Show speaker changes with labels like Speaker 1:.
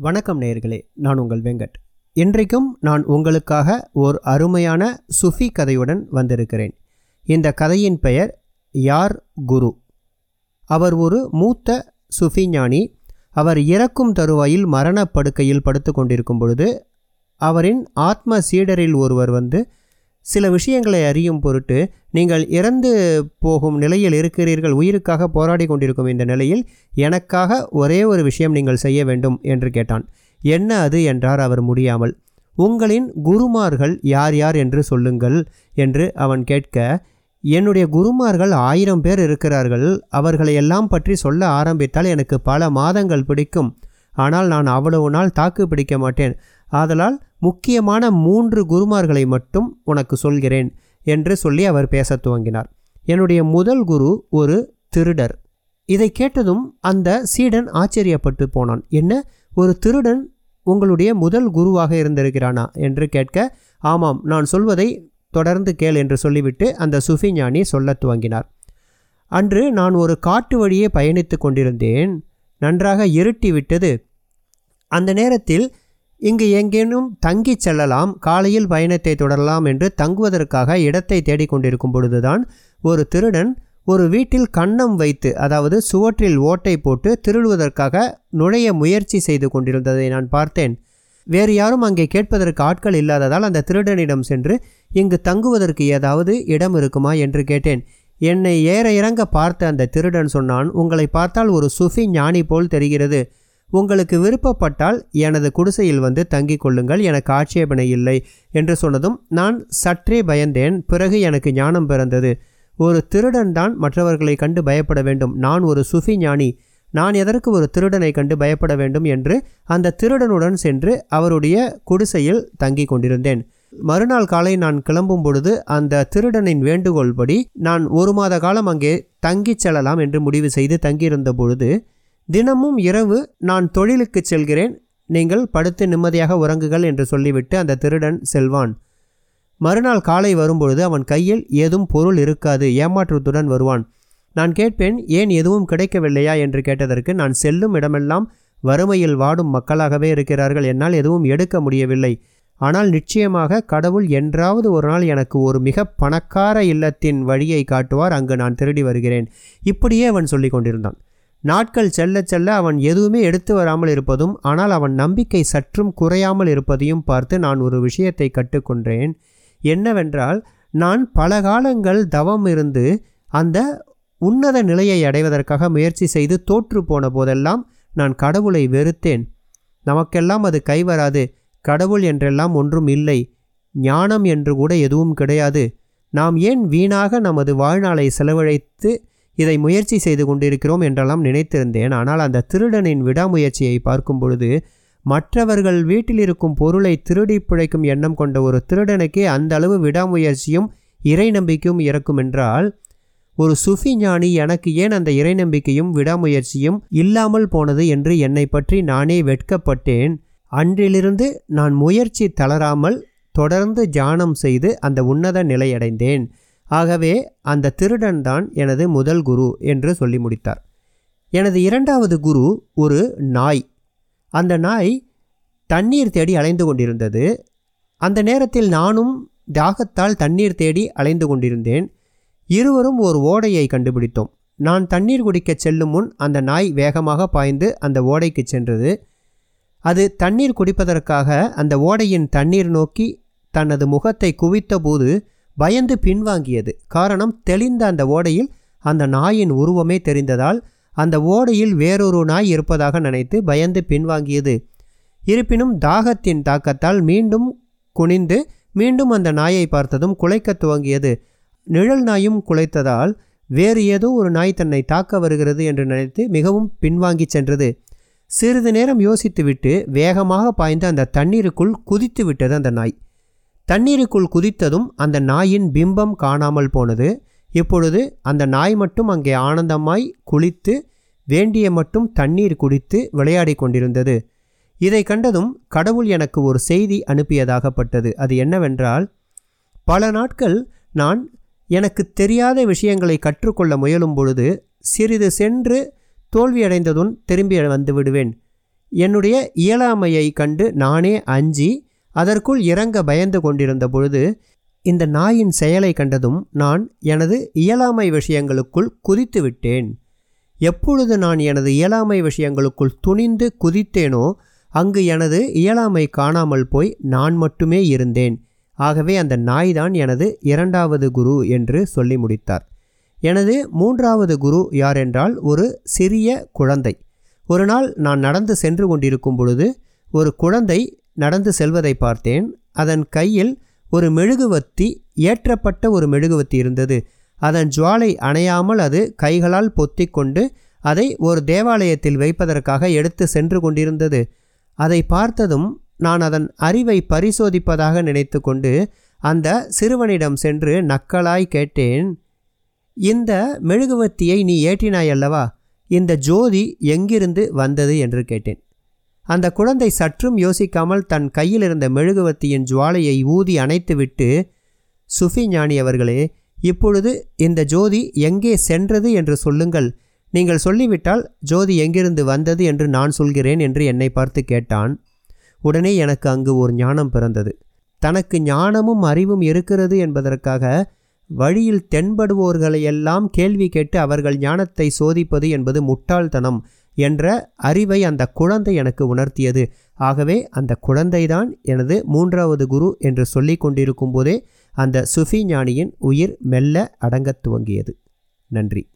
Speaker 1: வணக்கம் நேயர்களே நான் உங்கள் வெங்கட். இன்றைக்கும் நான் உங்களுக்காக ஓர் அருமையான சுஃபி கதையுடன் வந்திருக்கிறேன். இந்த கதையின் பெயர் யார் குரு? அவர் ஒரு மூத்த சுஃபி ஞானி. அவர் இறக்கும் தருவாயில் மரணப்படுக்கையில் படுத்து கொண்டிருக்கும் பொழுது அவரின் ஆத்ம சீடரில் ஒருவர் வந்து சில விஷயங்களை அறியும் பொருட்டு நீங்கள் இறந்து போகும் நிலையில் இருக்கிறீர்கள் உயிருக்காக போராடி கொண்டிருக்கும் இந்த நிலையில் எனக்காக ஒரே ஒரு விஷயம் நீங்கள் செய்ய வேண்டும் என்று கேட்டான். என்ன அது என்றார் அவர் முடியாமல். உங்களின் குருமார்கள் யார் யார் என்று சொல்லுங்கள் என்று அவன் கேட்க என்னுடைய குருமார்கள் ஆயிரம் பேர் இருக்கிறார்கள் அவர்களை எல்லாம் பற்றி சொல்ல ஆரம்பித்தால் எனக்கு பல மாதங்கள் பிடிக்கும். ஆனால் நான் அவ்வளவு நாள் தாக்கு பிடிக்க மாட்டேன். ஆதலால் முக்கியமான மூன்று குருமார்களை மட்டும் உனக்கு சொல்கிறேன் என்று சொல்லி அவர் பேசத் துவங்கினார். என்னுடைய முதல் குரு ஒரு திருடர். இதை கேட்டதும் அந்த சீடன் ஆச்சரியப்பட்டு போனான். என்ன? ஒரு திருடன் உங்களுடைய முதல் குருவாக இருந்திருக்கிறானா? என்று கேட்க ஆமாம் நான் சொல்வதை தொடர்ந்து கேள் என்று சொல்லிவிட்டு அந்த சுஃபி ஞானி சொல்லத் துவங்கினார். அன்று நான் ஒரு காட்டு வழியே பயணித்து கொண்டிருந்தேன். நன்றாக இருட்டி விட்டது அந்த நேரத்தில் இங்கு எங்கேனும் தங்கிச் செல்லலாம் காலையில் பயணத்தை தொடரலாம் என்று தங்குவதற்காக இடத்தை தேடிக்கொண்டிருக்கும் பொழுதுதான் ஒரு திருடன் ஒரு வீட்டில் கன்னம் வைத்து அதாவது சுவற்றில் ஓட்டை போட்டு திருடுவதற்காக நுழைய முயற்சி செய்து கொண்டிருந்ததை நான் பார்த்தேன். வேறு யாரும் அங்கே கேட்பதற்கு ஆட்கள் இல்லாததால் அந்த திருடனிடம் சென்று இங்கு தங்குவதற்கு ஏதாவது இடம் இருக்குமா? என்று கேட்டேன். என்னை ஏற இறங்க பார்த்த அந்த திருடன் சொன்னான் உங்களை பார்த்தால் ஒரு சுஃபி ஞானி போல் தெரிகிறது. உங்களுக்கு விருப்பப்பட்டால் எனது குடிசையில் வந்து தங்கிக் கொள்ளுங்கள் எனக்கு ஆட்சேபனை இல்லை என்று சொன்னதும் நான் சற்றே பயந்தேன் பிறகு எனக்கு ஞானம் பிறந்தது. ஒரு திருடன் தான் மற்றவர்களை கண்டு பயப்பட வேண்டும். நான் ஒரு சுஃபி ஞானி. நான் எதற்கு ஒரு திருடனை கண்டு பயப்பட வேண்டும் என்று அந்த திருடனுடன் சென்று அவருடைய குடிசையில் தங்கி கொண்டிருந்தேன். மறுநாள் காலை நான் கிளம்பும் பொழுது அந்த திருடனின் வேண்டுகோள்படி நான் ஒரு மாத காலம் அங்கே தங்கிச் செல்லலாம் என்று முடிவு செய்து தங்கியிருந்த பொழுது தினமும் இரவு நான் தொழிலுக்கு செல்கிறேன். நீங்கள் படுத்து நிம்மதியாக உறங்குகள் என்று சொல்லிவிட்டு அந்த திருடன் செல்வான். மறுநாள் காலை வரும்பொழுது அவன் கையில் ஏதும் பொருள் இருக்காது. ஏமாற்றத்துடன் வருவான். நான் கேட்பேன் ஏன் எதுவும் கிடைக்கவில்லையா? என்று கேட்டதற்கு நான் செல்லும் இடமெல்லாம் வறுமையில் வாடும் மக்களாகவே இருக்கிறார்கள். என்னால் எதுவும் எடுக்க முடியவில்லை. ஆனால் நிச்சயமாக கடவுள் என்றாவது ஒரு நாள் எனக்கு ஒரு மிக பணக்கார இல்லத்தின் வழியை காட்டுவார். அங்கு நான் திருடி வருகிறேன். இப்படியே அவன் சொல்லி கொண்டிருந்தான். நாட்கள் செல்ல செல்ல அவன் எதுவுமே எடுத்து வராமல் இருப்பதும் ஆனால் அவன் நம்பிக்கை சற்றும் குறையாமல் இருப்பதையும் பார்த்து நான் ஒரு விஷயத்தை கற்றுக்கொண்டேன். என்னவென்றால் நான் பல காலங்கள் தவம் இருந்து அந்த உன்னத நிலையை அடைவதற்காக முயற்சி செய்து தோற்று போன போதெல்லாம் நான் கடவுளை வெறுத்தேன். நமக்கெல்லாம் அது கைவராது கடவுள் என்றெல்லாம் ஒன்றும் இல்லை. ஞானம் என்று கூட எதுவும் கிடையாது. நாம் ஏன் வீணாக நமது வாழ்நாளை செலவழித்து இதை முயற்சி செய்து கொண்டிருக்கிறோம் என்றெல்லாம் நினைத்திருந்தேன். ஆனால் அந்த திருடனின் விடாமுயற்சியை பார்க்கும் பொழுது மற்றவர்கள் வீட்டில் இருக்கும் பொருளை திருடி பிழைக்கும் எண்ணம் கொண்ட ஒரு திருடனுக்கே அந்த அளவு விடாமுயற்சியும் இறை நம்பிக்கையும் இறக்கும் என்றால் ஒரு சுஃபி ஞானி எனக்கு ஏன் அந்த இறை நம்பிக்கையும் விடாமுயற்சியும் இல்லாமல் போனது என்று என்னை பற்றி நானே வெட்கப்பட்டேன். அன்றிலிருந்து நான் முயற்சி தளராமல் தொடர்ந்து தியானம் செய்து அந்த உன்னத நிலையடைந்தேன். ஆகவே அந்த திருடன் தான் எனது முதல் குரு என்று சொல்லி முடித்தார். எனது இரண்டாவது குரு ஒரு நாய். அந்த நாய் தண்ணீர் தேடி அலைந்து கொண்டிருந்தது. அந்த நேரத்தில் நானும் தாகத்தால் தண்ணீர் தேடி அலைந்து கொண்டிருந்தேன். இருவரும் ஒரு ஓடையை கண்டுபிடித்தோம். நான் தண்ணீர் குடிக்கச் செல்லும் முன் அந்த நாய் வேகமாக பாய்ந்து அந்த ஓடைக்கு சென்றது. அது தண்ணீர் குடிப்பதற்காக அந்த ஓடையின் தண்ணீர் நோக்கி தனது முகத்தை குவித்தபோது பயந்து பின்வாங்கியது. காரணம் தெளிந்த அந்த ஓடையில் அந்த நாயின் உருவமே தெரிந்ததால் அந்த ஓடையில் வேறொரு நாய் இருப்பதாக நினைத்து பயந்து பின்வாங்கியது. இருப்பினும் தாகத்தின் தாக்கத்தால் மீண்டும் குனிந்து மீண்டும் அந்த நாயை பார்த்ததும் குலைக்கத் துவங்கியது. நிழல் நாயும் குலைத்ததால் வேறு ஏதோ ஒரு நாய் தன்னை தாக்க வருகிறது என்று நினைத்து மிகவும் பின்வாங்கி சென்றது. சிறிது நேரம் யோசித்துவிட்டு வேகமாக பாய்ந்து அந்த தண்ணீருக்குள் குதித்து விட்டது அந்த நாய். தண்ணீருக்குள் குதித்ததும் அந்த நாயின் பிம்பம் காணாமல் போனது. இப்பொழுது அந்த நாய் மட்டும் அங்கே ஆனந்தமாய் குளித்து வேண்டிய மட்டும் தண்ணீர் குடித்து விளையாடி கொண்டிருந்தது. இதை கண்டதும் கடவுள் எனக்கு ஒரு செய்தி அனுப்பியதாகப்பட்டது. அது என்னவென்றால் பல நாட்கள் நான் எனக்கு தெரியாத விஷயங்களை கற்றுக்கொள்ள முயலும் பொழுது சிறிது சென்று தோல்வியடைந்ததும் திரும்பி வந்து விடுவேன். என்னுடைய இயலாமையை கண்டு நானே அஞ்சி அதற்குள் இறங்க பயந்து கொண்டிருந்த பொழுது இந்த நாயின் செயலை கண்டதும் நான் எனது இயலாமை விஷயங்களுக்குள் குதித்து விட்டேன். எப்பொழுது நான் எனது இயலாமை விஷயங்களுக்குள் துணிந்து குதித்தேனோ அங்கு எனது இயலாமை காணாமல் போய் நான் மட்டுமே இருந்தேன். ஆகவே அந்த நாய்தான் எனது இரண்டாவது குரு என்று சொல்லி முடித்தார். எனது மூன்றாவது குரு யாரென்றால் ஒரு சிறிய குழந்தை. ஒரு நாள் நான் நடந்து சென்று கொண்டிருக்கும் பொழுது ஒரு குழந்தை நடந்து செல்வதை பார்த்தேன். அதன் கையில் ஒரு மெழுகுவத்தி ஏற்றப்பட்ட ஒரு மெழுகுவத்தி இருந்தது. அதன் ஜுவாலை அணையாமல் அது கைகளால் பொத்தி கொண்டு அதை ஒரு தேவாலயத்தில் வைப்பதற்காக எடுத்து சென்று கொண்டிருந்தது. அதை பார்த்ததும் நான் அதன் அறிவை பரிசோதிப்பதாக நினைத்து கொண்டு அந்த சிறுவனிடம் சென்று நக்கலாய் கேட்டேன் இந்த மெழுகுவத்தியை நீ ஏற்றினாய் அல்லவா? இந்த ஜோதி எங்கிருந்து வந்தது? என்று கேட்டேன். அந்த குழந்தை சற்றும் யோசிக்காமல் தன் கையில் இருந்த மெழுகுவத்தியின் ஜுவாலையை ஊதி அணைத்துவிட்டு சுஃபி ஞானி அவர்களே இப்பொழுது இந்த ஜோதி எங்கே சென்றது என்று சொல்லுங்கள். நீங்கள் சொல்லிவிட்டால் ஜோதி எங்கிருந்து வந்தது என்று நான் சொல்கிறேன் என்று என்னை பார்த்து கேட்டான். உடனே எனக்கு அங்கு ஒரு ஞானம் பிறந்தது. தனக்கு ஞானமும் அறிவும் இருக்கிறது என்பதற்காக வழியில் தென்படுவோர்களையெல்லாம் கேள்வி கேட்டு அவர்கள் ஞானத்தை சோதிப்பது என்பது முட்டாள்தனம். என்ற அறிவை அந்த குழந்தை எனக்கு உணர்த்தியது. ஆகவே அந்த குழந்தைதான் எனது மூன்றாவது குரு என்று சொல்லி கொண்டிருக்கும் போதே அந்த சுஃபி ஞானியின் உயிர் மெல்ல அடங்கத் துவங்கியது. நன்றி.